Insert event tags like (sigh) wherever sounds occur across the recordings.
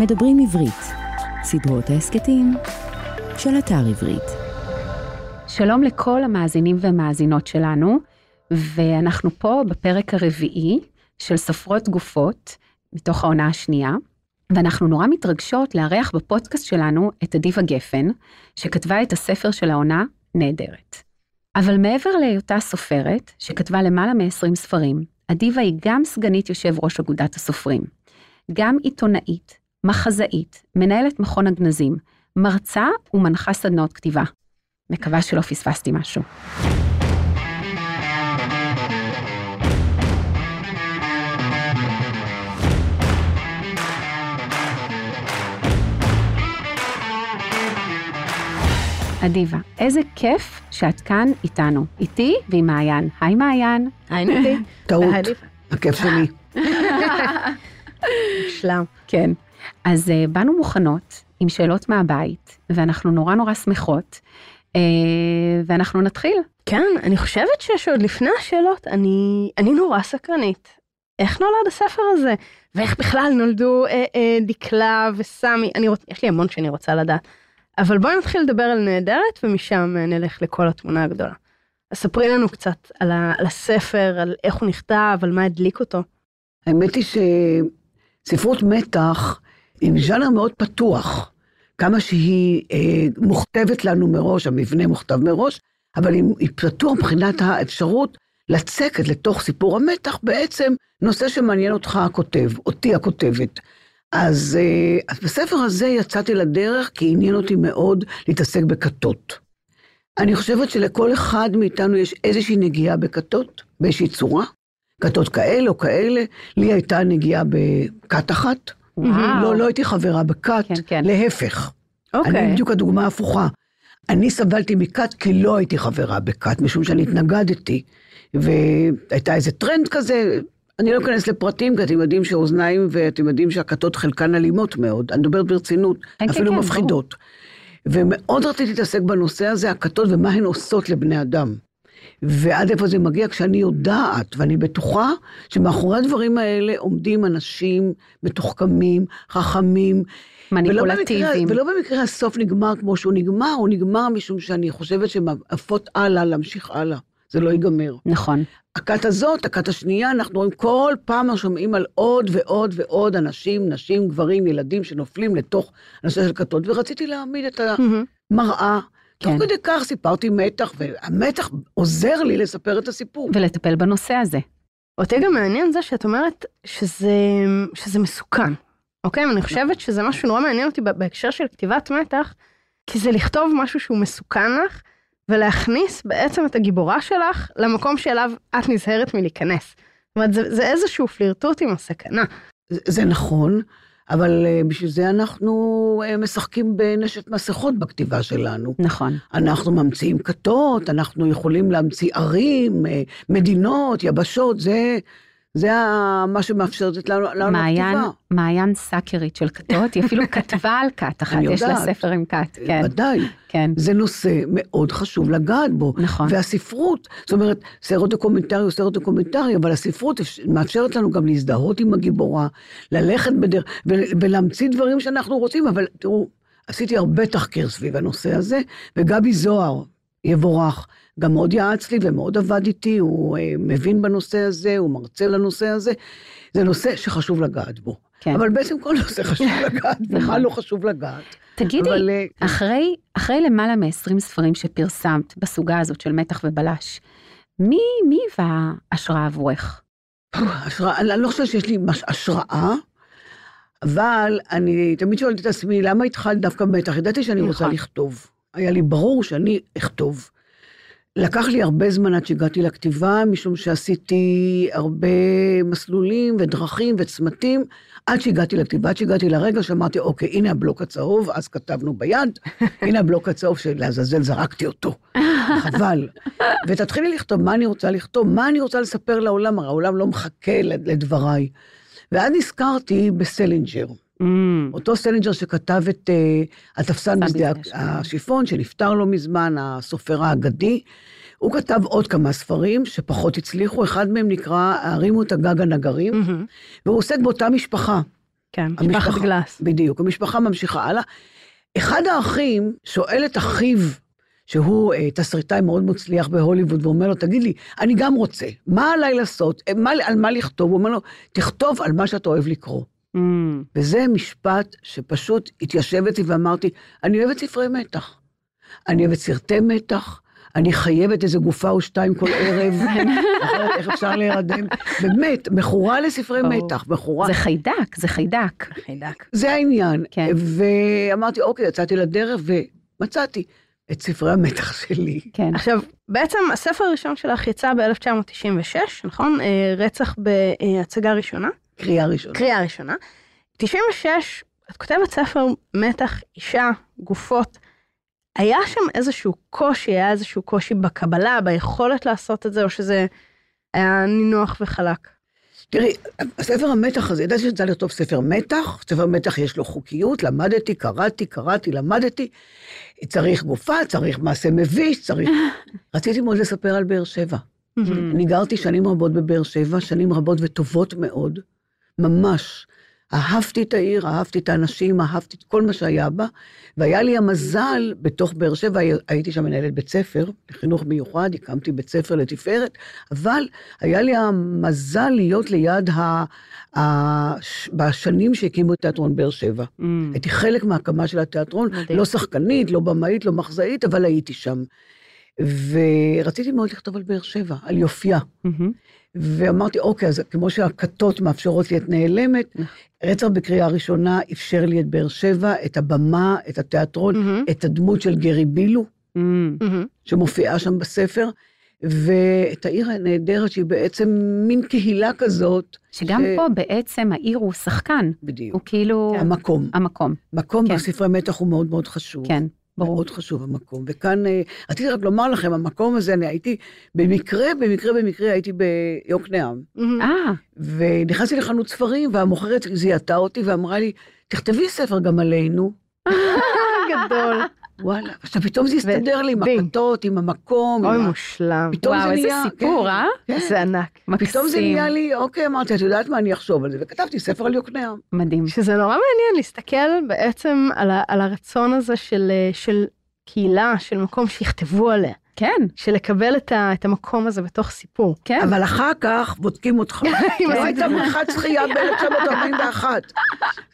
מדברים עברית, סדרות ההסכתים של אתר עברית. שלום לכל המאזינים והמאזינות שלנו, ואנחנו פה בפרק הרביעי של סופרות גופות, מתוך העונה השנייה, ואנחנו נורא מתרגשות לארח בפודקאסט שלנו את אדיבה גפן, שכתבה את הספר של העונה נהדרת. אבל מעבר להיותה סופרת, שכתבה למעלה מ-20 ספרים, אדיבה היא גם סגנית יושב ראש אגודת הסופרים, גם עיתונאית, מחזאית, מנהלת מכון הגנזים, מרצה ומנחה סדנאות כתיבה. מקווה שלא פספסתי משהו. אדיבה, איזה כיף שאת כאן איתנו, איתי ועם מעיין. היי מעיין. היי נתי. טעות. הכיף שלי. (laughs) מושלם. כן. אז uh, באנו מוכנות עם שאלות מהבית, ואנחנו נורא נורא שמחות, uh, ואנחנו נתחיל. כן, אני חושבת שעוד לפני השאלות, אני, אני נורא סקרנית. איך נולד הספר הזה? ואיך בכלל נולדו אה, אה, דקלה וסמי? אני רוצ... יש לי המון שאני רוצה לדעת. אבל בואי נתחיל לדבר על נהדרת, ומשם אה, נלך לכל התמונה הגדולה. אז ספרי לנו קצת על, ה, על הספר, על איך הוא נכתב, על מה הדליק אותו. האמת היא שספרות מתח היא ז'אנר מאוד פתוח. כמה שהיא אה, מוכתבת לנו מראש, המבנה מוכתב מראש, אבל היא, היא פתוח מבחינת האפשרות לצקת לתוך סיפור המתח בעצם נושא שמעניין אותך הכותב, אותי הכותבת. אז, אה, אז בספר הזה יצאתי לדרך כי עניין אותי מאוד להתעסק בכתות. אני חושבת שלכל אחד מאיתנו יש איזושהי נגיעה בכתות, באיזושהי צורה. כתות כאלה או כאלה. לי הייתה נגיעה בכת אחת. וואו. לא, לא הייתי חברה בכת, כן, כן. להפך. אוקיי. אני בדיוק הדוגמה ההפוכה. אני סבלתי מכת כי לא הייתי חברה בכת, משום שאני התנגדתי. והייתה איזה טרנד כזה, אני לא אכנס לפרטים, כי אתם יודעים שאוזניים ואתם יודעים שהכתות חלקן אלימות מאוד, אני מדברת ברצינות, כן, כן, אפילו כן, מפחידות. ומאוד רציתי להתעסק בנושא הזה, הכתות ומה הן עושות לבני אדם. ועד איפה זה מגיע כשאני יודעת, ואני בטוחה שמאחורי הדברים האלה עומדים אנשים מתוחכמים, חכמים. מניפולטיביים. ולא במקרה, ולא במקרה הסוף נגמר כמו שהוא נגמר, הוא נגמר משום שאני חושבת שהן עפות הלאה, להמשיך הלאה. זה לא ייגמר. נכון. הכת הזאת, הכת השנייה, אנחנו רואים כל פעם שומעים על עוד ועוד ועוד אנשים, נשים, גברים, ילדים שנופלים לתוך הנושא של כתות, ורציתי להעמיד את המראה. כן. תוך כדי כך סיפרתי מתח, והמתח עוזר לי לספר את הסיפור. ולטפל בנושא הזה. אותי גם מעניין זה שאת אומרת שזה, שזה מסוכן, אוקיי? אני חושבת שזה משהו שנורא מעניין אותי בהקשר של כתיבת מתח, כי זה לכתוב משהו שהוא מסוכן לך, ולהכניס בעצם את הגיבורה שלך למקום שאליו את נזהרת מלהיכנס. זאת אומרת, זה, זה איזשהו פלירטוט עם הסכנה. זה, זה נכון, אבל אה, בשביל זה אנחנו אה, משחקים בנשף מסכות בכתיבה שלנו. נכון. אנחנו ממציאים כתות, אנחנו יכולים להמציא ערים, אה, מדינות, יבשות, זה, זה מה שמאפשרת לנו, לנו מעיין, הכתיבה. מעיין סאקרית של כתות, היא אפילו (laughs) כתבה על כת אחת, יש לה. ספר עם כת, כן, ודאי. כן, זה נושא מאוד חשוב לגעת בו. נכון. והספרות, זאת אומרת, סרט דוקומנטרי הוא סרט דוקומנטרי, אבל הספרות אפ- מאפשרת לנו גם להזדהות עם הגיבורה, ללכת בדרך, ולהמציא דברים שאנחנו רוצים, אבל תראו, עשיתי הרבה תחקיר סביב הנושא הזה, וגבי זוהר, יבורך, גם מאוד יעץ לי ומאוד עבד איתי, הוא אה, מבין בנושא הזה, הוא מרצה לנושא הזה. זה נושא שחשוב לגעת בו. כן. אבל בעצם כל נושא חשוב (laughs) לגעת בו, מה נכון. לא חשוב לגעת. תגידי, אבל, אה, אחרי, אחרי למעלה מ-20 ספרים שפרסמת בסוגה הזאת של מתח ובלש, מי, מי היווה השראה עבורך? השראה, אני לא חושבת שיש לי מש, השראה, אבל אני תמיד שואלת את עצמי, למה התחלת דווקא במתח? ידעתי שאני רוצה נכון. לכתוב. היה לי ברור שאני אכתוב. לקח לי הרבה זמן עד שהגעתי לכתיבה, משום שעשיתי הרבה מסלולים ודרכים וצמתים, עד שהגעתי לכתיבה, עד שהגעתי לרגע שאמרתי, אוקיי, הנה הבלוק הצהוב, אז כתבנו ביד, הנה הבלוק הצהוב שלעזאזל זרקתי אותו. חבל. ותתחילי לכתוב מה אני רוצה לכתוב, מה אני רוצה לספר לעולם, הרי העולם לא מחכה לדבריי. ואז נזכרתי בסלינג'ר. אממ, אותו סלינג'ר שכתב את אה, התפסן בשדה השיפון. שנפטר לא מזמן, הסופר האגדי. הוא כתב עוד כמה ספרים שפחות הצליחו, אחד מהם נקרא "הרימו את הגג הנגרים", מהמם. והוא עוסק באותה משפחה. כן, משפחת גלס. בדיוק, המשפחה ממשיכה הלאה. אחד האחים שואל את אחיו, שהוא אה, תסריטאי מאוד מצליח בהוליווד, ואומר לו, תגיד לי, אני גם רוצה, מה עליי לעשות? אה, מה, על מה לכתוב? הוא אומר לו, תכתוב על מה שאתה אוהב לקרוא. Mm. וזה משפט שפשוט התיישב אצלי ואמרתי, אני אוהבת ספרי מתח. אני אוהבת סרטי מתח, אני חייבת איזה גופה או שתיים כל ערב, (laughs) אחרת איך אפשר להירדם? באמת, מכורה לספרי. מתח, מכורה. זה חיידק, זה חיידק. חיידק. זה העניין. כן. ואמרתי, אוקיי, יצאתי לדרך ומצאתי את ספרי המתח שלי. כן. עכשיו, בעצם הספר הראשון שלך יצא ב-1996, נכון? אה, רצח בהצגה ראשונה, קריאה ראשונה. קריאה ראשונה. 96, את כותבת ספר מתח, אישה, גופות. היה שם איזשהו קושי, היה איזשהו קושי בקבלה, ביכולת לעשות את זה, או שזה היה נינוח וחלק? תראי, הספר המתח הזה, ידעתי שצריך לכתוב ספר מתח, ספר מתח יש לו חוקיות, למדתי, קראתי, קראתי, למדתי. צריך גופה, צריך מעשה מביש, צריך... (laughs) רציתי מאוד לספר על באר שבע. אני גרתי שנים רבות בבאר שבע, שנים רבות וטובות מאוד, ממש. אהבתי את העיר, אהבתי את האנשים, אהבתי את כל מה שהיה בה, והיה לי המזל, בתוך באר שבע, הייתי שם מנהלת בית ספר, לחינוך מיוחד, הקמתי בית ספר לתפארת, אבל היה לי המזל להיות ליד ה... ה... בשנים שהקימו את תיאטרון באר שבע. Mm. הייתי חלק מההקמה של התיאטרון, מדהים. לא שחקנית, לא במאית, לא מחזאית, אבל הייתי שם. ורציתי מאוד לכתוב על באר שבע, על יופייה. מהמם. ואמרתי, אוקיי, אז כמו שהכתות מאפשרות לי את נעלמת, רצח בקריאה ראשונה אפשר לי את באר שבע, את הבמה, את התיאטרון, מהמם. את הדמות של גרי בילו, Mm. מהמם. שמופיעה שם בספר, ואת העיר הנהדרת, שהיא בעצם מין קהילה כזאת. שגם ש- פה בעצם העיר הוא שחקן, בדיוק. הוא כאילו המקום. המקום, מקום כן. בספרי מתח הוא מאוד מאוד חשוב. כן. מאוד חשוב המקום. וכאן, אה, רציתי רק לומר לכם, המקום הזה, אני הייתי, במקרה, במקרה, במקרה, הייתי ביוקנעם. אה, ונכנסתי לחנות ספרים, והמוכרת זיהתה אותי ואמרה לי, תכתבי ספר גם עלינו. גדול. וואלה. עכשיו פתאום זה הסתדר לי עם. הכתות, עם המקום. אוי, מושלם. וואו, זה איזה. סיפור, כן, אה? כן. זה ענק. מקסים. פתאום זה נהיה לי, אוקיי, אמרתי, את יודעת מה, אני אחשוב על זה, וכתבתי ספר על יוקנעם. מדהים. שזה נורא מעניין להסתכל בעצם על, הרצון הזה של, אה, של קהילה, של מקום שיכתבו עליה, כן, של לקבל את, ה, את המקום הזה בתוך סיפור. כן. אבל אחר כך בודקים אותך. (laughs) אם לא עשית הייתה בריכת שחייה ב-1941.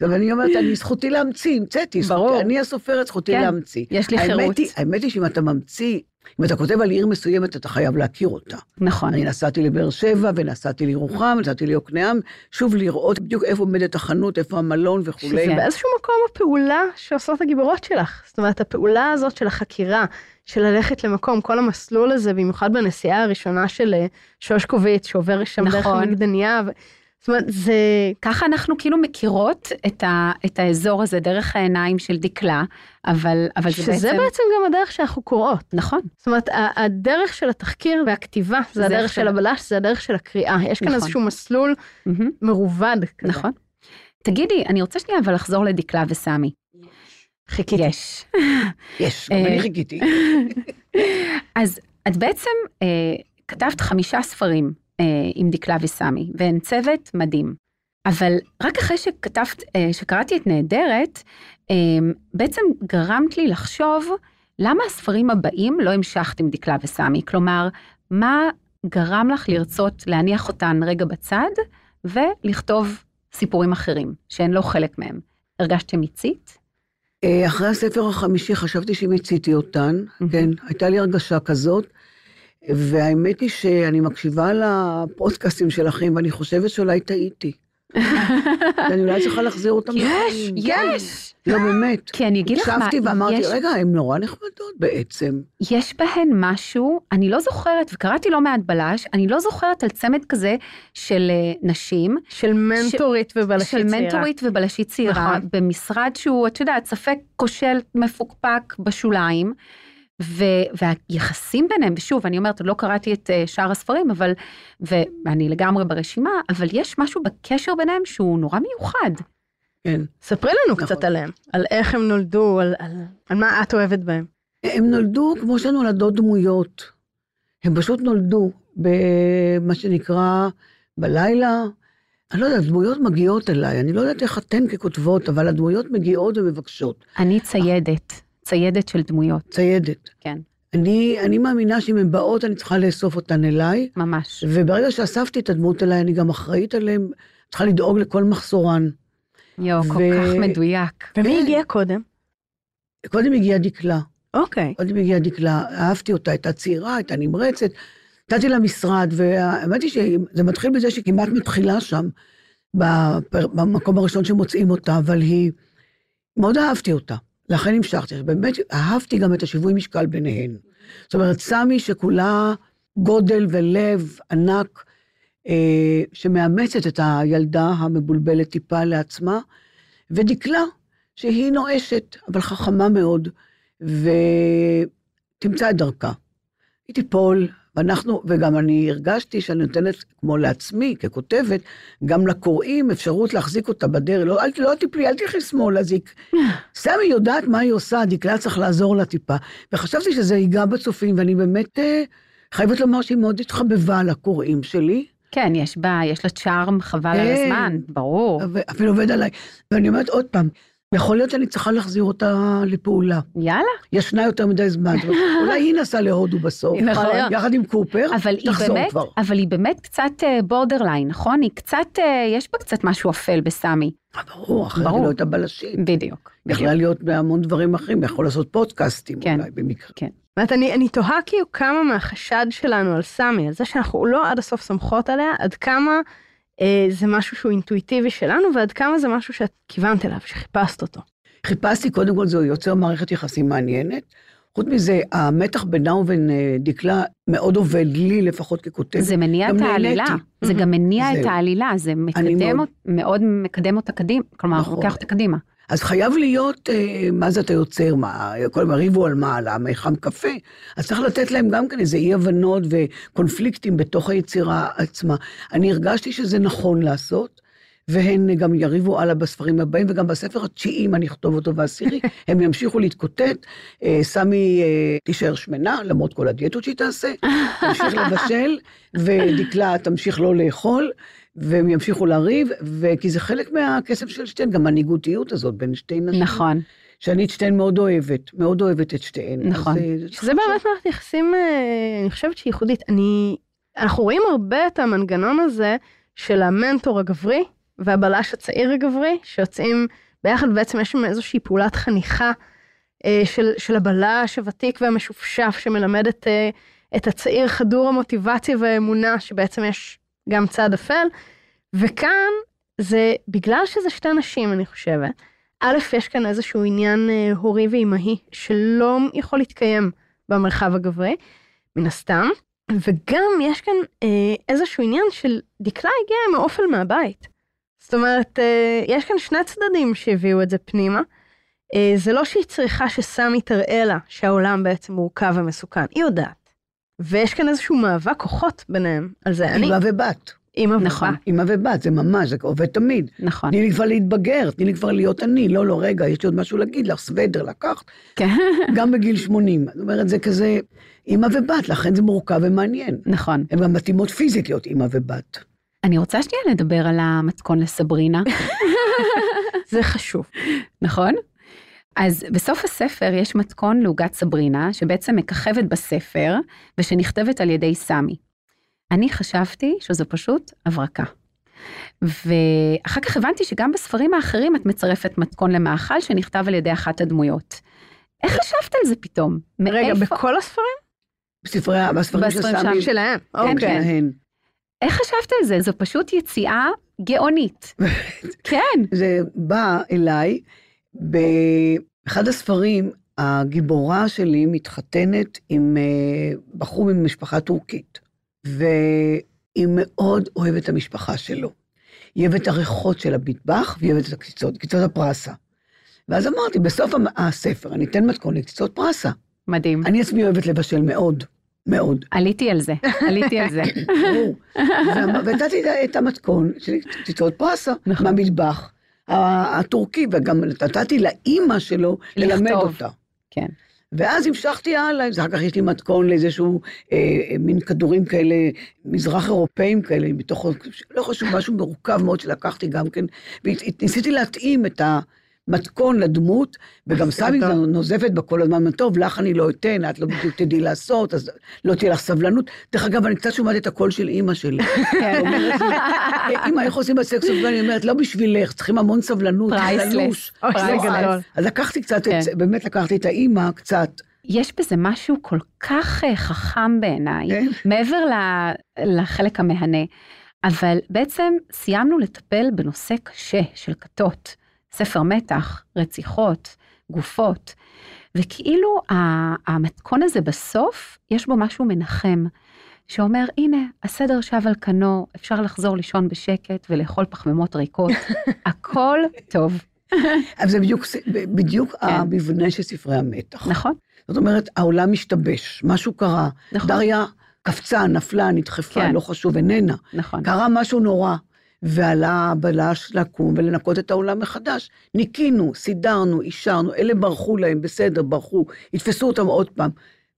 ואני אומרת, אני זכותי להמציא, המצאתי. ברור. אני הסופרת, זכותי כן, להמציא. יש לי האמת חירות. היא- האמת היא שאם אתה ממציא, אם אתה כותב על עיר מסוימת, אתה חייב להכיר אותה. נכון. אני נסעתי לבאר שבע, ונסעתי לירוחם, נסעתי ליוקנעם, שוב לראות בדיוק איפה עומדת החנות, איפה המלון וכולי. שזה- באיזשהו מקום הפעולה שעושות הגיבורות שלך. זאת אומרת, הפעולה הזאת של החקירה, של ללכת למקום, כל המסלול הזה, במיוחד בנסיעה הראשונה של אה, שושקוביץ, שעובר שם דרך נכון. המקדניה. ו... זאת אומרת, זה... ככה אנחנו כאילו מכירות את, ה, את האזור הזה דרך העיניים של דקלה, אבל, אבל זה שזה בעצם... בעצם גם הדרך שאנחנו קוראות. נכון, זאת אומרת, ה- הדרך של התחקיר והכתיבה, זה זה הדרך של של- הבלש, זה הדרך של הקריאה. יש כאן נכון. איזשהו מסלול מהמם, מרובד כזה. נכון. תגידי, אני רוצה שנייה אבל לחזור לדקלה וסמי. חיכיתי. יש. יש, גם אה, אני חיכיתי. (laughs) אז את בעצם אה, כתבת חמישה ספרים אה, עם דקלה וסמי, והן צוות מדהים. אבל רק אחרי שכתבת, אה, שקראתי את נהדרת, אה, בעצם גרמת לי לחשוב למה הספרים הבאים לא המשכת עם דקלה וסמי. כלומר, מה גרם לך לרצות להניח אותן רגע בצד ולכתוב סיפורים אחרים, שהן לא חלק מהם. הרגשת שמיצית? אה, אחרי הספר החמישי חשבתי שמיציתי אותן, מהמם. כן, הייתה לי הרגשה כזאת, והאמת היא שאני מקשיבה לפודקאסטים שלכם, ואני חושבת שאולי טעיתי. (laughs) אני אולי צריכה להחזיר אותם. לחיים. יש! לא, באמת. כי אני אגיד לך מה, הקשבתי ואמרתי, יש- רגע, הן נורא נחמדות בעצם. יש בהן משהו, אני לא זוכרת, וקראתי לא מעט בלש, אני לא זוכרת על צמד כזה של אה, נשים, של מנטורית ובלשית של צעירה. מנטורית ובלשית צעירה, נכון. במשרד שהוא, את יודעת, ספק כושל מפוקפק בשוליים, והיחסים ביניהם, ושוב, אני אומרת, עוד לא קראתי את אה, שאר הספרים, אבל, ואני לגמרי ברשימה, אבל יש משהו בקשר ביניהם שהוא נורא מיוחד. כן. ספרי לנו נכון. קצת עליהם, על איך הם נולדו, על, על, על מה את אוהבת בהם. הם נולדו כמו שנולדות דמויות. הם פשוט נולדו במה שנקרא בלילה, אני לא יודעת, דמויות מגיעות אליי, אני לא יודעת איך אתן ככותבות, אבל הדמויות מגיעות ומבקשות. אני ציידת, ציידת של דמויות, ציידת. כן, אני, אני מאמינה שאם הן באות, אני צריכה לאסוף אותן אליי, ממש. וברגע שאספתי את הדמות אליי, אני גם אחראית עליהן, צריכה לדאוג לכל מחסורן. יואו, כל ו- כך מדויק. ומי כן. הגיע קודם? קודם הגיעה דקלה, אוקיי. קודם הגיעה דקלה, אהבתי אותה, הייתה צעירה, הייתה נמרצת. נתתי לה משרד, והאמת היא שזה מתחיל בזה שהיא כמעט מתחילה שם, בפר- במקום הראשון שמוצאים אותה, אבל היא, מאוד אהבתי אותה. לכן המשכתי. באמת אהבתי גם את השיווי משקל ביניהן. זאת אומרת, סמי שכולה גודל ולב ענק, אה, שמאמצת את הילדה המבולבלת טיפה לעצמה, ודקלה, שהיא נואשת, אבל חכמה מאוד, ותמצא את דרכה. היא תיפול, ואנחנו, וגם אני הרגשתי שאני נותנת, כמו לעצמי, ככותבת, גם לקוראים אפשרות להחזיק אותה בדרך. לא, אל, לא תיפלי, אל תלכי שמאלה, זה... יק- סמי יודעת מה היא עושה, דקלה צריך לעזור לה טיפה. וחשבתי שזה ייגע בצופים, ואני באמת אה, חייבת לומר שהיא מאוד התחבבה על הקוראים שלי, כן, יש בה, יש לה צ'ארם חבל על כן. הזמן, ברור. ואפילו עובד עליי. ואני אומרת עוד פעם, יכול להיות שאני צריכה להחזיר אותה לפעולה. יאללה. ישנה יותר מדי זמן, אולי היא נסעה להודו בסוף, להיות. יחד עם קופר, אבל היא תחזור באמת, כבר. אבל היא באמת קצת בורדרליין, נכון? היא קצת, אה, יש בה קצת משהו אפל בסמי. אה, ברור, אחרת. היא לא הייתה בלשית. בדיוק. יכלה להיות בהמון דברים אחרים, יכול לעשות פודקאסטים כן. אולי במקרה. זאת אומרת, אני, אני תוהה כאילו כמה מהחשד שלנו על סמי, על זה שאנחנו לא עד הסוף סומכות עליה, עד כמה אה, זה משהו שהוא אינטואיטיבי שלנו, ועד כמה זה משהו שאת כיוונת אליו, שחיפשת אותו. חיפשתי, קודם כל זה יוצר מערכת יחסים מעניינת. חוץ מזה, המתח בינה ובין אה, דקלה מאוד עובד לי, לפחות ככותבת. זה מניע את העלילה. זה גם מניע את. העלילה, זה מקדם, מאוד מקדם אותה קדימה, כלומר, נכון. לוקח אותה קדימה. אז חייב להיות, אה, מה זה אתה יוצר, מה, כל הזמן ריבו על מה, על המיחם קפה, אז צריך לתת להם גם כן איזה אי הבנות וקונפליקטים בתוך היצירה עצמה. אני הרגשתי שזה נכון לעשות, והן גם יריבו הלאה בספרים הבאים, וגם בספר התשיעי, אם אני אכתוב אותו בעשירי, (laughs) הם ימשיכו להתקוטט. אה, סמי אה, תישאר שמנה, למרות כל הדיאטות שהיא תעשה, תמשיך לבשל, (laughs) ודקלה תמשיך לא לאכול, והם ימשיכו לריב, וכי זה חלק מהקסם של שתיהן, גם המנהיגותיות הזאת בין שתי נשים. נכון, שאני את שתיהן מאוד אוהבת, מאוד אוהבת את שתיהן. נכון. אז, אה, שזה באמת מערכת יחסים, אה, אני חושבת שהיא ייחודית. אני, אנחנו רואים הרבה את המנגנון הזה של המנטור הגברי והבלש הצעיר הגברי, שיוצאים ביחד, בעצם יש שם איזושהי פעולת חניכה אה, של, של הבלש הוותיק והמשופשף, שמלמד את, אה, את הצעיר חדור המוטיבציה והאמונה, שבעצם יש גם צד אפל. וכאן זה, בגלל שזה שתי נשים, אני חושבת, א', יש כאן איזשהו עניין אה, הורי ואימהי שלא יכול להתקיים במרחב הגברי, מן הסתם, וגם יש כאן אה, איזשהו עניין של דקלה הגיעה עם האופל מהבית. זאת אומרת, אה, יש כאן שני צדדים שהביאו את זה פנימה. אה, זה לא שהיא צריכה שסמי תראה לה שהעולם בעצם מורכב ומסוכן, היא יודעת. ויש כאן איזשהו מאבק כוחות ביניהם על זה. אני, אימא ובת, אימא נכון. ובת. אימא ובת, זה ממש, זה עובד תמיד. נכון. תני לי כבר להתבגר, תני לי כבר להיות אני, לא, לא, רגע, יש לי עוד משהו להגיד לך, סוודר לקחת, כן, (laughs) גם בגיל 80. זאת אומרת, זה כזה אימא ובת, לכן זה מורכב ומעניין. נכון. הן גם מתאימות פיזית להיות אימא ובת. אני רוצה שנייה לדבר על המתכון לסברינה, (laughs) זה חשוב. נכון? אז בסוף הספר יש מתכון לעוגת סברינה, שבעצם מככבת בספר, ושנכתבת על ידי סמי. אני חשבתי שזו פשוט הברקה. ואחר כך הבנתי שגם בספרים האחרים את מצרפת מתכון למאכל שנכתב על ידי אחת הדמויות. איך חשבת על זה פתאום? רגע, מאיפה- בכל הספרים? בספרי, בספרים של בספרים סמי, שלהם. כן, אוקיי. כן. שלהן. איך חשבת על זה? זו פשוט יציאה גאונית. (laughs) כן, זה בא אליי, באחד הספרים, הגיבורה שלי מתחתנת עם אה, בחור ממשפחה טורקית, והיא מאוד אוהבת את המשפחה שלו. היא אוהבת את הריחות של המטבח, והיא אוהבת את הקציצות, קציצות הפרסה. ואז אמרתי, בסוף הספר אני אתן מתכון לקציצות פרסה. מדהים. אני עצמי אוהבת לבשל מאוד, מאוד. עליתי על זה, עליתי על זה. ברור. ונתתי את המתכון של קציצות פרסה נכון. מהמטבח הטורקי, וגם נתתי לאימא שלו ללמד. אותה. כן. ואז המשכתי הלאה, אחר כך יש לי מתכון לאיזשהו אה, מין כדורים כאלה, מזרח אירופאים כאלה, מתוך, לא חשוב, משהו מורכב מאוד שלקחתי גם כן, וניסיתי להתאים את המתכון לדמות, וגם סמי נוזפת בה כל הזמן, טוב, לך אני לא אתן, את לא בדיוק תדעי לעשות, אז לא תהיה לך סבלנות. דרך אגב, אני קצת שומעת את הקול של אימא שלי. כן. אימא, איך עושים בסקס אוף אני אומרת, לא בשבילך, צריכים המון סבלנות, priceless. גדול. אז לקחתי קצת, כן. באמת לקחתי את האימא קצת. יש בזה משהו כל כך אה, חכם בעיניי, כן. מעבר לחלק המהנה. אבל בעצם סיימנו לטפל בנושא קשה של כתות, ספר מתח, רציחות, גופות, וכאילו המתכון הזה בסוף, יש בו משהו מנחם, שאומר, הנה, הסדר שב על כנו, אפשר לחזור לישון בשקט ולאכול פחמימות ריקות, (laughs) הכל טוב, אבל זה בדיוק, בדיוק כן. המבנה של ספרי המתח. נכון? זאת אומרת, העולם משתבש, משהו קרה. נכון. דריה קפצה, נפלה, נדחפה, כן. לא חשוב, איננה. נכון. קרה משהו נורא, ועלה הבלש לקום ולנקות את העולם מחדש. ניקינו, סידרנו, אישרנו, אלה ברחו להם, בסדר, ברחו, יתפסו אותם עוד פעם.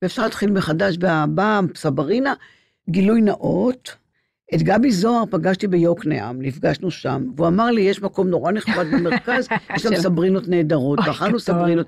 ואפשר להתחיל מחדש, והבאה, סברינה, גילוי נאות. את גבי זוהר פגשתי ביוקנעם, נפגשנו שם, והוא אמר לי, יש מקום נורא נכבד במרכז, (laughs) יש שם סברינות נהדרות, ואכלנו. סברינות,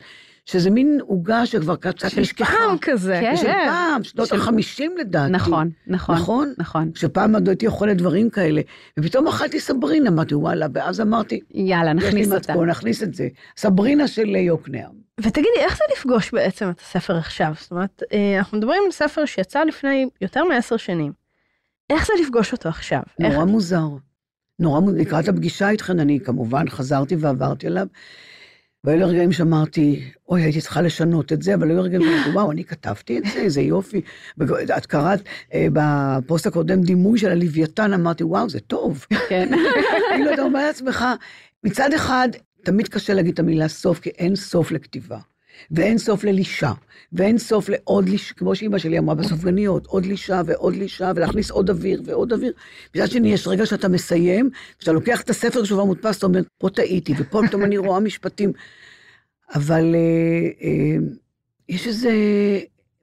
שזה מין עוגה שכבר קצת של נשכחה. פעם כזה. כן. של פעם, שנות של- ה-50 לדעתי. נכון, נכון, נכון? נכון. שפעם עוד לא הייתי אוכלת דברים כאלה, ופתאום אכלתי סברינה, אמרתי, וואלה, ואז אמרתי, יאללה, נכניס אותה. מתכון, נכניס את זה. סברינה של יוקנעם. ותגידי, איך זה לפגוש בעצם את הספר עכשיו? זאת אומרת, אה, אנחנו מדברים על ספר שיצא לפני יותר מעשר שנים. איך זה לפגוש אותו עכשיו? איך... נורא מוזר. נורא מוזר. לקראת הפגישה איתכן, אני כמובן חזרתי ועברתי עליו, והיו לי רגעים שאמרתי, אוי, הייתי צריכה לשנות את זה, אבל היו רגעים שאמרתי, וואו, אני כתבתי את זה, איזה יופי. את קראת אה, בפוסט הקודם דימוי של הלוויתן, אמרתי, וואו, זה טוב. כן. כאילו, אתה אומר לעצמך, מצד אחד, תמיד קשה להגיד את המילה סוף, כי אין סוף לכתיבה. ואין סוף ללישה, ואין סוף לעוד לישה, כמו שאימא שלי אמרה בסופגניות, עוד לישה ועוד לישה, ולהכניס עוד אוויר ועוד אוויר. מצד שני, יש רגע שאתה מסיים, כשאתה לוקח את הספר שהוא מודפס, אתה אומר, פה טעיתי, ופה פתאום אני רואה משפטים. אבל אה, אה, יש איזה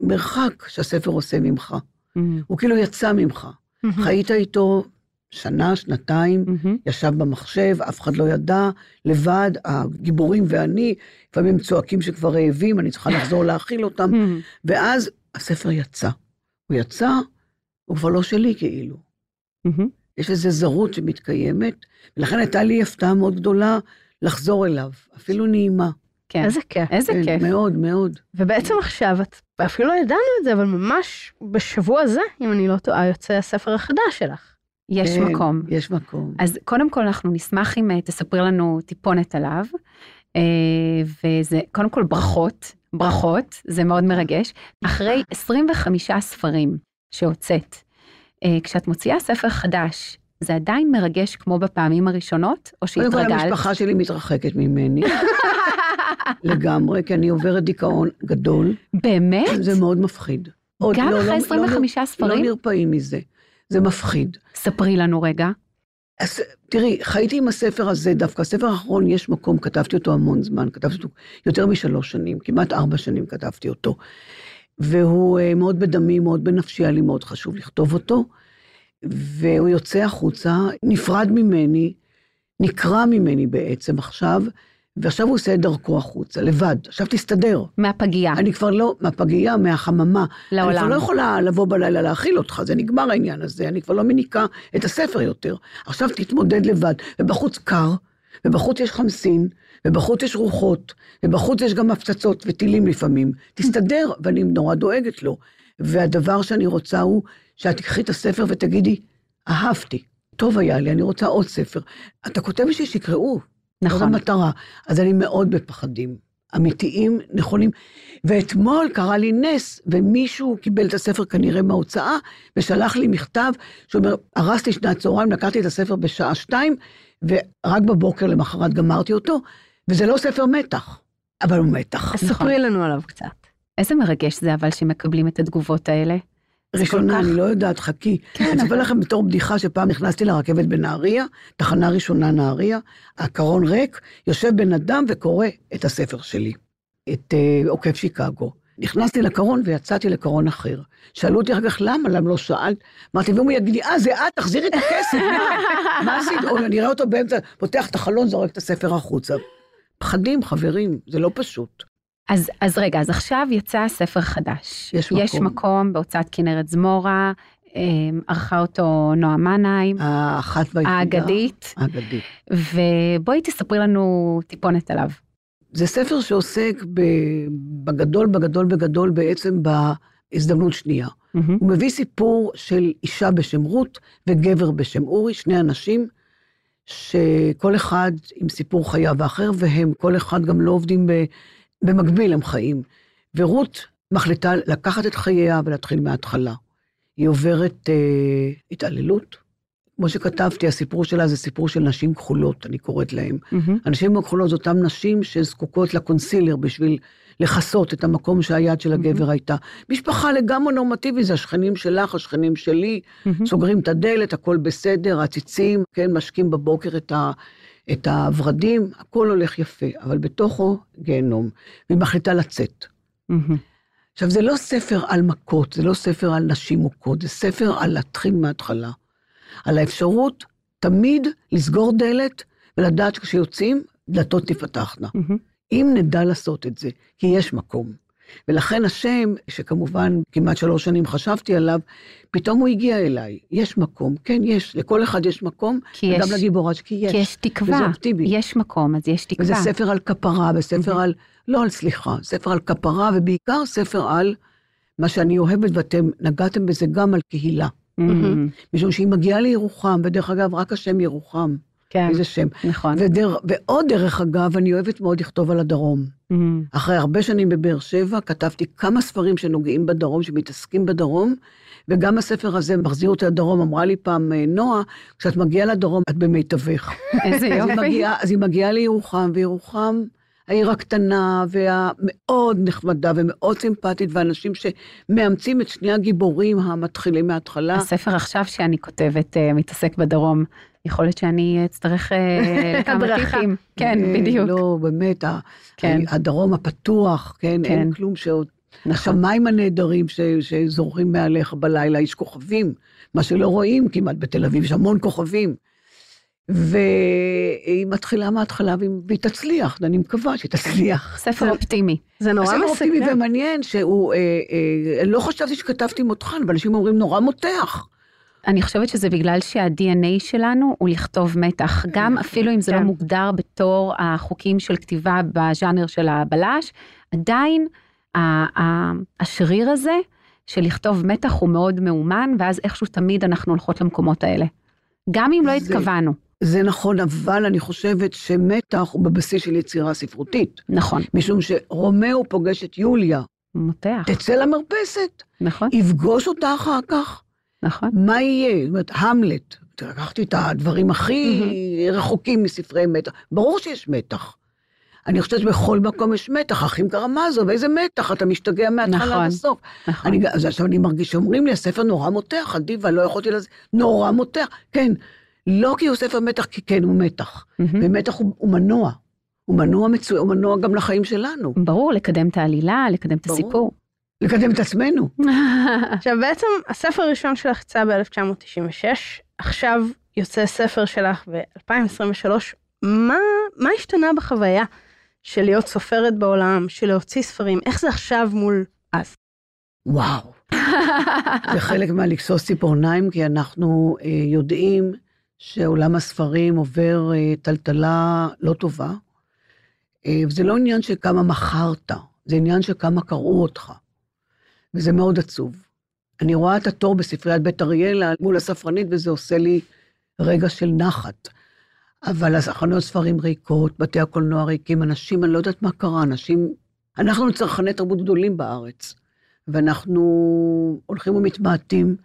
מרחק שהספר עושה ממך. הוא כאילו יצא ממך. מהמם. חיית איתו שנה, שנתיים, מהמם. ישב במחשב, אף אחד לא ידע, לבד, הגיבורים ואני, לפעמים הם צועקים שכבר רעבים, אני צריכה לחזור להאכיל אותם, מהמם. ואז הספר יצא. הוא יצא, הוא כבר לא שלי כאילו. מהמם. יש איזו זרות שמתקיימת, ולכן הייתה לי הפתעה מאוד גדולה לחזור אליו, אפילו נעימה. כן. איזה כיף. איזה כן, כיף. מאוד, מאוד. ובעצם עכשיו, את, אפילו לא ידענו את זה, אבל ממש בשבוע הזה, אם אני לא טועה, יוצא הספר החדש שלך. יש כן, מקום. יש מקום. אז קודם כל אנחנו נשמח אם אה, תספרי לנו טיפונת עליו, אה, וזה קודם כל ברכות, ברכות, זה מאוד מרגש. אחרי 25 ספרים שהוצאת, אה, כשאת מוציאה ספר חדש, זה עדיין מרגש כמו בפעמים הראשונות, או קודם כל, שהתרגלת? המשפחה שלי מתרחקת ממני (laughs) לגמרי, כי אני עוברת דיכאון גדול. באמת? זה מאוד מפחיד. גם לא- אחרי לא- 25 לא, ספרים? לא נרפאים מזה. זה מפחיד. ספרי לנו רגע. אז תראי, חייתי עם הספר הזה, דווקא הספר האחרון יש מקום, כתבתי אותו המון זמן, כתבתי אותו יותר משלוש שנים, כמעט ארבע שנים כתבתי אותו. והוא אה, מאוד בדמי, מאוד בנפשי, היה לי מאוד חשוב לכתוב אותו. והוא יוצא החוצה, נפרד ממני, נקרע ממני בעצם עכשיו, ועכשיו הוא עושה את דרכו החוצה, לבד. עכשיו תסתדר. מהפגייה, אני כבר לא, מהפגייה, מהחממה. אני כבר לעולם. לא יכולה לבוא בלילה להאכיל אותך, זה נגמר העניין הזה, אני כבר לא מניקה את הספר יותר. עכשיו תתמודד לבד, ובחוץ קר, ובחוץ יש חמסין, ובחוץ יש רוחות, ובחוץ יש גם הפצצות וטילים לפעמים. תסתדר, ואני נורא דואגת לו. והדבר שאני רוצה הוא שאת תקחי את הספר ותגידי, אהבתי, טוב היה לי, אני רוצה עוד ספר. אתה כותב בשביל שיקראו, זאת נכון. המטרה. אז אני מאוד בפחדים, אמיתיים, נכונים. ואתמול קרה לי נס, ומישהו קיבל את הספר כנראה מההוצאה, ושלח לי מכתב שאומר, הרסתי שנת צהריים, לקחתי את הספר בשעה שתיים, ורק בבוקר למחרת גמרתי אותו, וזה לא ספר מתח, אבל הוא מתח. אז ספרי לנו עליו קצת. איזה מרגש זה אבל שמקבלים את התגובות האלה. ראשונה, כך- אני לא יודעת, חכי. כן, אני אספר אבל- לכם בתור בדיחה שפעם נכנסתי לרכבת בנהריה, תחנה ראשונה נהריה, הקרון ריק, יושב בן אדם וקורא את הספר שלי, את אה, עוקף שיקגו. נכנסתי לקרון ויצאתי לקרון אחר. שאלו אותי אחר כך, למה? למה לא שאלת? אמרתי, ואם הוא יגיד לי, אה, זה את, תחזירי את הכסף, מה? מה עשית? או אני אראה אותו באמצע, פותח את החלון, זורק את הספר החוצה. פחדים, חברים, זה לא פשוט. אז, אז רגע, אז עכשיו יצא ספר חדש. יש יש מקום. מקום בהוצאת כנרת זמורה, אה, ערכה אותו נועה מנהיים, האחת והיחידה. האגדית, האגדית. ובואי תספרי לנו טיפונת עליו. זה ספר שעוסק בגדול, בגדול, בגדול, בעצם בהזדמנות שנייה. מהמם. הוא מביא סיפור של אישה בשם רות וגבר בשם אורי, שני אנשים שכל אחד עם סיפור חייו האחר, והם כל אחד גם לא עובדים ב, במקביל, הם חיים. ורות מחליטה לקחת את חייה ולהתחיל מההתחלה. היא עוברת אה, התעללות. כמו שכתבתי, הסיפור שלה זה סיפור של נשים כחולות, אני קוראת להן. מהמם. הנשים הכחולות זה אותן נשים שזקוקות לקונסילר בשביל לכסות את המקום שהיד של הגבר הייתה. משפחה לגמרי נורמטיבית, זה השכנים שלך, השכנים שלי, מהמם. סוגרים את הדלת, הכל בסדר, עציצים, כן, משקים בבוקר את, ה, את הוורדים, הכל הולך יפה, אבל בתוכו גיהנום, והיא מחליטה לצאת. עכשיו, זה לא ספר על מכות, זה לא ספר על נשים מוכות, זה ספר על להתחיל מההתחלה. על האפשרות תמיד לסגור דלת ולדעת שכשיוצאים, דלתות תפתחנה. אם נדע לעשות את זה, כי יש מקום. ולכן השם, שכמובן כמעט שלוש שנים חשבתי עליו, פתאום הוא הגיע אליי. יש מקום, כן, יש, לכל אחד יש מקום, וגם לגיבורה, כי יש. כי יש תקווה, וזה אופטימי. יש מקום, אז יש תקווה. וזה ספר על כפרה, וספר על, לא על סליחה, ספר על כפרה, ובעיקר ספר על מה שאני אוהבת, ואתם נגעתם בזה גם על קהילה. מהמם. משום שהיא מגיעה לירוחם, ודרך אגב, רק השם ירוחם, כן, איזה שם. נכון. ודר, ועוד דרך אגב, אני אוהבת מאוד לכתוב על הדרום. מהמם. אחרי הרבה שנים בבאר שבע, כתבתי כמה ספרים שנוגעים בדרום, שמתעסקים בדרום, וגם הספר הזה מחזיר אותי לדרום. אמרה לי פעם אה, נועה, כשאת מגיעה לדרום, את במיטבך. איזה אז היא, יופי. מגיעה, אז היא מגיעה לירוחם, וירוחם, העיר הקטנה והמאוד נחמדה ומאוד סימפטית, ואנשים שמאמצים את שני הגיבורים המתחילים מההתחלה. הספר עכשיו שאני כותבת אה, מתעסק בדרום. יכול להיות שאני אצטרך אה, (laughs) לכמה. טיפים. כן, אה, בדיוק. לא, באמת, כן. הדרום הפתוח, כן, כן. אין כלום שעוד... נכון. השמיים הנהדרים ש- שזורחים מעליך בלילה, יש כוכבים, מה שלא רואים כמעט בתל אביב, יש המון כוכבים. והיא מתחילה מההתחלה והיא תצליח, אני מקווה שהיא תצליח. ספר (laughs) אופטימי. זה נורא הספר אופטימי מסקרן. ומעניין שהוא, אה, אה, לא חשבתי שכתבתי מותחן, אבל אנשים אומרים נורא מותח. אני חושבת שזה בגלל שה-DNA שלנו הוא לכתוב מתח, גם אפילו אם זה לא כן. מוגדר בתור החוקים של כתיבה בז'אנר של הבלש, עדיין השריר הזה של לכתוב מתח הוא מאוד מאומן, ואז איכשהו תמיד אנחנו הולכות למקומות האלה. גם אם לא התכוונו, זה נכון, אבל אני חושבת שמתח הוא בבסיס של יצירה ספרותית. נכון, משום שרומאו פוגש את יוליה, מותח, תצא למרפסת, נכון, יפגוש אותה אחר כך, נכון, מה יהיה? זאת אומרת, המלט, לקחתי את הדברים הכי רחוקים מספרי מתח, ברור שיש מתח. אני חושבת שבכל מקום יש מתח, אחים קרמזוב, איזה מתח, אתה משתגע מההתחלה נכון, עד הסוף. נכון. אני, אז עכשיו אני מרגיש שאומרים לי, הספר נורא מותח, אדיבה, לא יכולתי לזה, נורא מותח. כן, לא כי הוא ספר מתח, כי כן הוא מתח. מהמם. ומתח הוא, הוא מנוע. הוא מנוע מצוין, הוא מנוע גם לחיים שלנו. ברור, לקדם את העלילה, לקדם את ברור. הסיפור. לקדם את עצמנו. (laughs) עכשיו בעצם הספר הראשון שלך יצא ב-1996, עכשיו יוצא ספר שלך ב-2023, מה, מה השתנה בחוויה של להיות סופרת בעולם, של להוציא ספרים, איך זה עכשיו מול אז? וואו. (laughs) זה חלק מהלכסוס ציפורניים, כי אנחנו אה, יודעים שעולם הספרים עובר אה, טלטלה לא טובה. אה, וזה לא עניין של כמה מכרת, זה עניין של כמה קראו אותך. וזה מאוד עצוב. אני רואה את התור בספריית בית אריאלה מול הספרנית, וזה עושה לי רגע של נחת. אבל החנויות ספרים ריקות, בתי הקולנוע ריקים, אנשים, אני לא יודעת מה קרה, אנשים... אנחנו צרכני תרבות גדולים בארץ. ואנחנו הולכים ומתמעטים,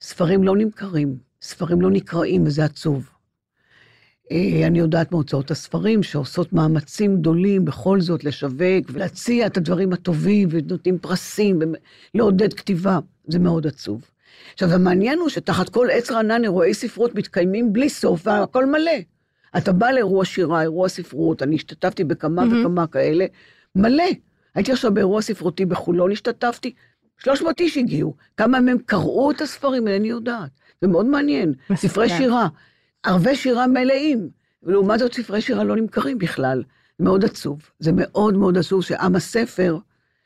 ספרים לא נמכרים, ספרים לא נקראים, וזה עצוב. אה, אני יודעת מהוצאות הספרים שעושות מאמצים גדולים בכל זאת לשווק ולהציע את הדברים הטובים ונותנים פרסים ולעודד כתיבה, זה מאוד עצוב. עכשיו, המעניין הוא שתחת כל עץ רענן אירועי ספרות מתקיימים בלי סוף והכל מלא. אתה בא לאירוע שירה, אירוע ספרות, אני השתתפתי בכמה מהמם. וכמה כאלה, מלא. הייתי עכשיו באירוע ספרותי בחולון, השתתפתי, 300 איש הגיעו. כמה מהם קראו את הספרים, אינני יודעת. זה מאוד מעניין. ספרי שירה, ערבי שירה מלאים. ולעומת זאת, ספרי שירה לא נמכרים בכלל. מאוד עצוב. זה מאוד מאוד עצוב שעם הספר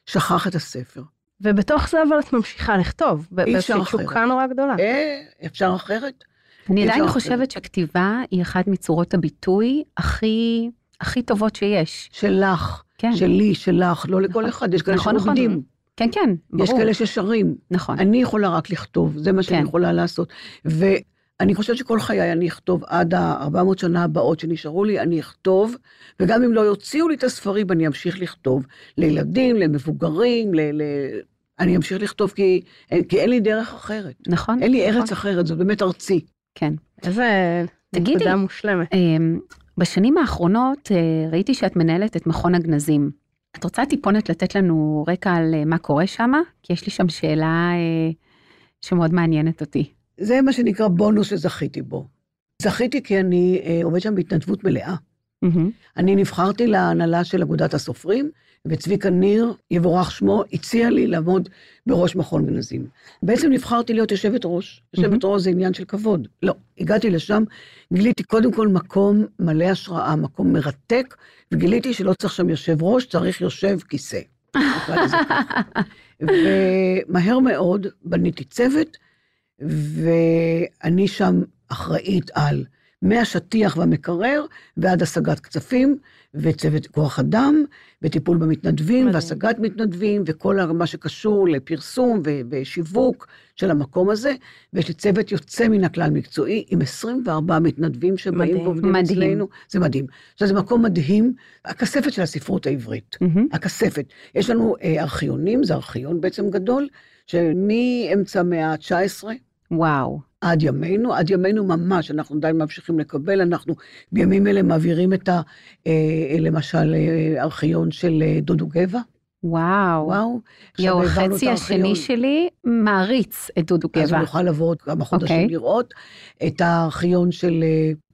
שכח את הספר. ובתוך זה אבל את ממשיכה לכתוב. אי אפשר באיזושהי אחרת. תשוקה נורא גדולה. אה, אפשר אחרת? אני עדיין חושבת שכתיבה היא אחת מצורות הביטוי הכי, הכי טובות שיש. שלך, כן, שלי, שלך, לא לכל נכון. אחד, יש כאלה נכון, נכון. שעובדים, כן, כן, ברור. יש כאלה ששרים. נכון. אני יכולה רק לכתוב, זה מה שאני כן. יכולה לעשות. ואני חושבת שכל חיי אני אכתוב עד ה-400 שנה הבאות שנשארו לי, אני אכתוב, וגם אם לא יוציאו לי את הספרים, אני אמשיך לכתוב. לילדים, למבוגרים, ל... ל... אני אמשיך לכתוב כי, כי אין לי דרך אחרת. נכון. אין לי נכון. ארץ אחרת, זאת באמת ארצי. כן. איזה תגידי- נקודה מושלמת. אמ, בשנים האחרונות אה, ראיתי שאת מנהלת את מכון הגנזים. את רוצה טיפונת לתת לנו רקע על אה, מה קורה שם? כי יש לי שם שאלה אה, שמאוד מעניינת אותי. זה מה שנקרא בונוס שזכיתי בו. זכיתי כי אני אה, עובד שם בהתנדבות מלאה. מהמם. אני נבחרתי להנהלה של אגודת הסופרים, וצביקה ניר, יבורך שמו, הציע לי לעמוד בראש מכון גנזים. בעצם נבחרתי להיות יושבת ראש. יושבת ראש זה עניין של כבוד. לא, הגעתי לשם, גיליתי קודם כל מקום מלא השראה, מקום מרתק, וגיליתי שלא צריך שם יושב ראש, צריך יושב כיסא. (laughs) ומהר מאוד בניתי צוות, ואני שם אחראית על מהשטיח והמקרר ועד השגת כספים, וצוות כוח אדם, וטיפול במתנדבים, מדהים. והשגת מתנדבים, וכל מה שקשור לפרסום ו- ושיווק של המקום הזה. ויש לי צוות יוצא מן הכלל מקצועי, עם 24 מתנדבים שבאים מדהים. ועובדים מדהים. אצלנו. זה מדהים. עכשיו, זה מקום מדהים, הכספת של הספרות העברית. מהמם. הכספת. יש לנו אה, ארכיונים, זה ארכיון בעצם גדול, שמאמצע המאה ה-19 וואו. עד ימינו, עד ימינו ממש, אנחנו עדיין ממשיכים לקבל, אנחנו בימים אלה מעבירים את ה... אה, למשל, אה, ארכיון של אה, דודו גבע, וואו. וואו. יואו, החצי. השני שלי מעריץ את דודו אז גבע. הוא יוכל לבוא עוד כמה חודשים אוקיי. לראות. את הארכיון של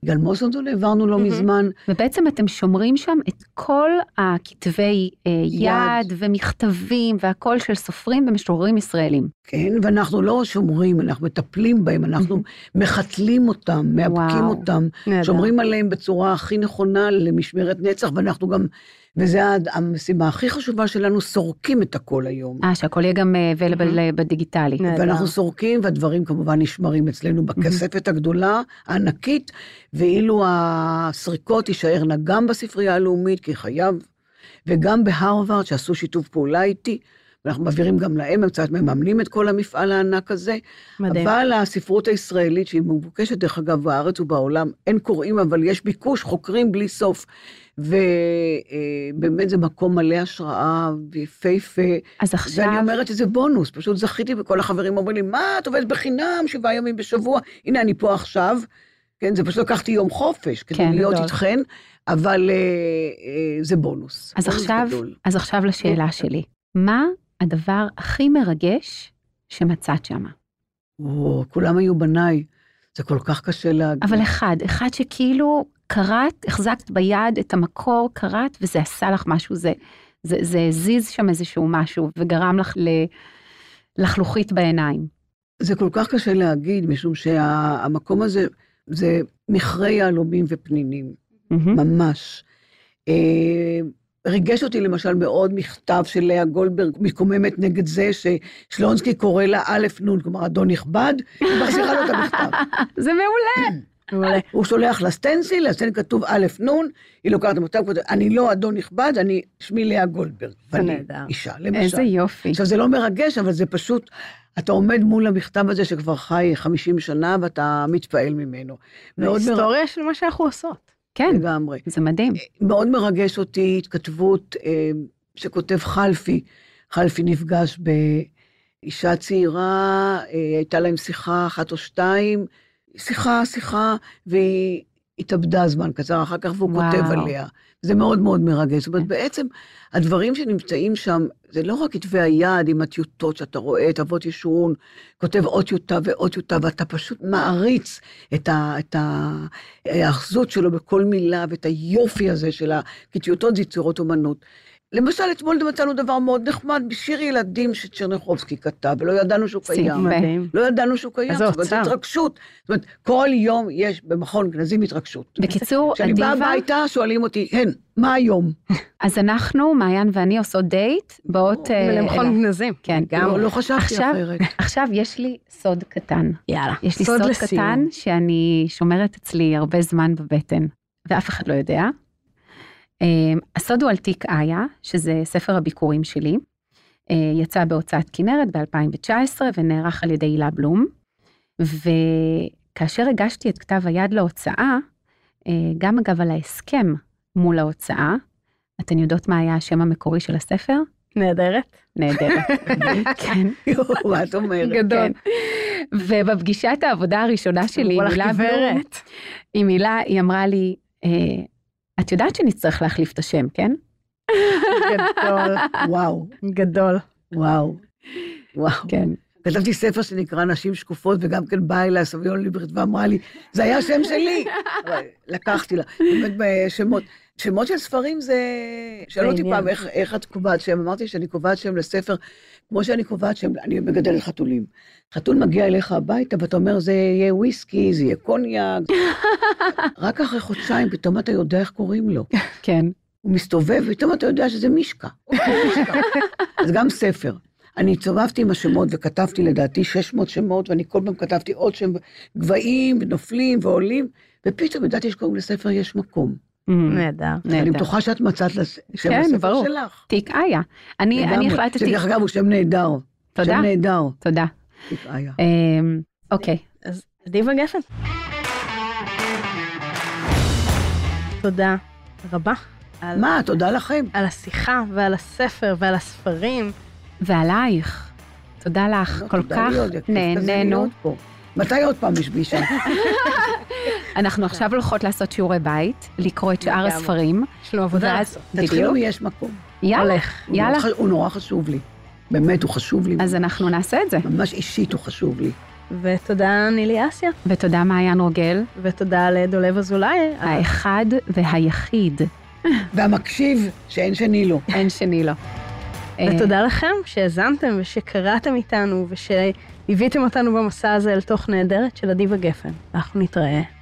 יגאל מוסנדון העברנו לא מהמם. מזמן. ובעצם אתם שומרים שם את כל הכתבי אה, יד ומכתבים והכל של סופרים ומשוררים ישראלים. כן, ואנחנו לא שומרים, אנחנו מטפלים בהם, אנחנו מחתלים אותם, מאבקים וואו. אותם, נהדר. שומרים עליהם בצורה הכי נכונה למשמרת נצח, ואנחנו גם, וזה ה- המשימה הכי חשובה שלנו, סורקים את הכל היום. אה, שהכל יהיה גם available מהמם. בדיגיטלי. ואנחנו סורקים, והדברים כמובן נשמרים אצלנו בכספת הגדולה, הענקית, ואילו הסריקות יישארנה גם בספרייה הלאומית, כי חייב, וגם בהרווארד, שעשו שיתוף פעולה איתי, ואנחנו מעבירים גם להם, הם קצת מממנים את כל המפעל הענק הזה. מדהים. אבל הספרות הישראלית, שהיא מבוקשת דרך אגב בארץ ובעולם, אין קוראים, אבל יש ביקוש, חוקרים בלי סוף. ובאמת זה מקום מלא השראה ויפהפה. אז עכשיו, ואני אומרת שזה בונוס, פשוט זכיתי, וכל החברים אומרים לי, מה, את עובדת בחינם שבעה ימים בשבוע? הנה, אני פה עכשיו. כן, זה פשוט לקחתי יום חופש כדי כן, להיות גדול. איתכן, אבל אה, אה, זה בונוס. אז בונוס עכשיו, גדול. אז עכשיו לשאלה שלי. מה הדבר הכי מרגש שמצאת שם? או, כולם היו בניי, זה כל כך קשה להגיד. אבל אחד, אחד שכאילו קראת, החזקת ביד את המקור, קראת, וזה עשה לך משהו, זה, זה, זה הזיז שם איזשהו משהו, וגרם לך ל, לחלוחית בעיניים. זה כל כך קשה להגיד, משום שהמקום הזה זה מכרה יהלומים ופנינים, מהמם. ממש. אה, ריגש אותי למשל מאוד מכתב של לאה גולדברג, מתקוממת נגד זה ששלונסקי קורא לה א' נ', כלומר אדון נכבד, היא מחזירה לו את המכתב. (laughs) זה מעולה. (clears throat) מעולה. הוא שולח לה סטנסיל, הסטנסיל כתוב א' נ', היא לוקחת את המכתב, אני לא אדון נכבד, אני, שמי לאה גולדברג. ואני נהדר. אישה, למשל. איזה יופי. עכשיו, זה לא מרגש, אבל זה פשוט, אתה עומד מול המכתב הזה שכבר חי 50 שנה, ואתה מתפעל ממנו. מאוד מרגש, היסטוריה של מה שאנחנו עושות. כן, לגמרי. זה מדהים. מאוד מרגש אותי התכתבות אה, שכותב חלפי. חלפי נפגש באישה צעירה, אה, הייתה להם שיחה אחת או שתיים, שיחה, שיחה, והיא התאבדה זמן קצר אחר כך, והוא וואו. כותב עליה. זה מאוד מאוד מרגש. זאת אומרת, בעצם הדברים שנמצאים שם, זה לא רק כתבי היד עם הטיוטות שאתה רואה, את אבות ישורון, כותב עוד טיוטה ועוד טיוטה, ואתה פשוט מעריץ את ה- את ה- ההאחזות שלו בכל מילה, ואת היופי הזה של ה... כי טיוטות זה יצירות אומנות. למשל, אתמול מצאנו דבר מאוד נחמד בשיר ילדים שצ'רניחובסקי כתב, ולא ידענו שהוא. קיים. מדהים. לא ידענו שהוא קיים. זאת אומרת. התרגשות. זאת אומרת, כל יום יש במכון גנזים התרגשות. בקיצור, כשאני באה הביתה, שואלים אותי, הן, מה היום? (laughs) אז אנחנו, מעיין ואני עושות דייט, באות... אה. למכון גנזים. כן. גם. לא, לא חשבתי עכשיו- אחרת. עכשיו יש לי סוד קטן. יאללה. יש לי סוד. קטן שאני שומרת אצלי הרבה זמן בבטן, ואף אחד לא יודע. אמ, הסוד הוא על תיק איה, שזה ספר הביקורים שלי. אה, יצא בהוצאת כנרת ב-2019 ונערך על ידי הילה בלום. וכאשר הגשתי את כתב היד להוצאה, אה, גם אגב על ההסכם מול ההוצאה, אתן יודעות מה היה השם המקורי של הספר? נהדרת. נהדרת. (laughs) כן. מה את אומרת? כן. ובפגישת העבודה הראשונה שלי בלום, גברת. עם הילה, היא אמרה לי, אה, את יודעת שנצטרך להחליף את השם, כן? גדול. וואו, גדול. וואו, וואו. כן. כתבתי ספר שנקרא נשים שקופות, וגם כן באה אליי סביון ליברט ואמרה לי, זה היה שם שלי. לקחתי לה, באמת בשמות. שמות של ספרים זה... שאלו אותי. פעם, איך, איך את קובעת שם? אמרתי שאני קובעת שם לספר, כמו שאני קובעת שם, אני מגדלת חתולים. חתול מגיע אליך הביתה, ואתה אומר, זה יהיה וויסקי, זה יהיה קוניאק. (laughs) רק אחרי חודשיים, פתאום אתה יודע איך קוראים לו. כן. הוא מסתובב, ופתאום אתה יודע שזה מישקה. (laughs) אז גם ספר. אני הצטובבתי עם השמות וכתבתי לדעתי 600 שמות, ואני כל פעם כתבתי עוד שם, גבהים, ונופלים ועולים, ופתאום ידעתי שקוראים לספר יש מקום. נהדר. אני. בטוחה שאת מצאת כן, לספר ברור. שלך. תיק איה. אני. החלטתי... שדרך אגב, הוא שם נהדר. תודה. שם נהדר. תודה. תיק איה. אמ, אוקיי. אז דיבה גפן. תודה רבה. על, מה, תודה לכם. על השיחה ועל הספר ועל הספרים. ועלייך. תודה לך, לא, כל כך נהנינו. מתי עוד פעם יש פגישה? (laughs) אנחנו עכשיו הולכות לעשות שיעורי בית, לקרוא את שאר. הספרים, יש לנו עבודה ואז, לעשות. תתחילו מ"יש מקום". יאללה, יאללה. הוא נורא חשוב לי. באמת, הוא חשוב לי. אז אנחנו נעשה את זה. ממש אישית הוא חשוב לי. ותודה נילי אסיה, ותודה מעיין רוגל, ותודה לדולב אזולאי. האחד והיחיד, והמקשיב שאין שני לו. אין שני לו. אה, ותודה לכם שהאזנתם ושקראתם איתנו ושליוויתם אותנו במסע הזה אל תוך נהדרת של אדיבה גפן. אנחנו נתראה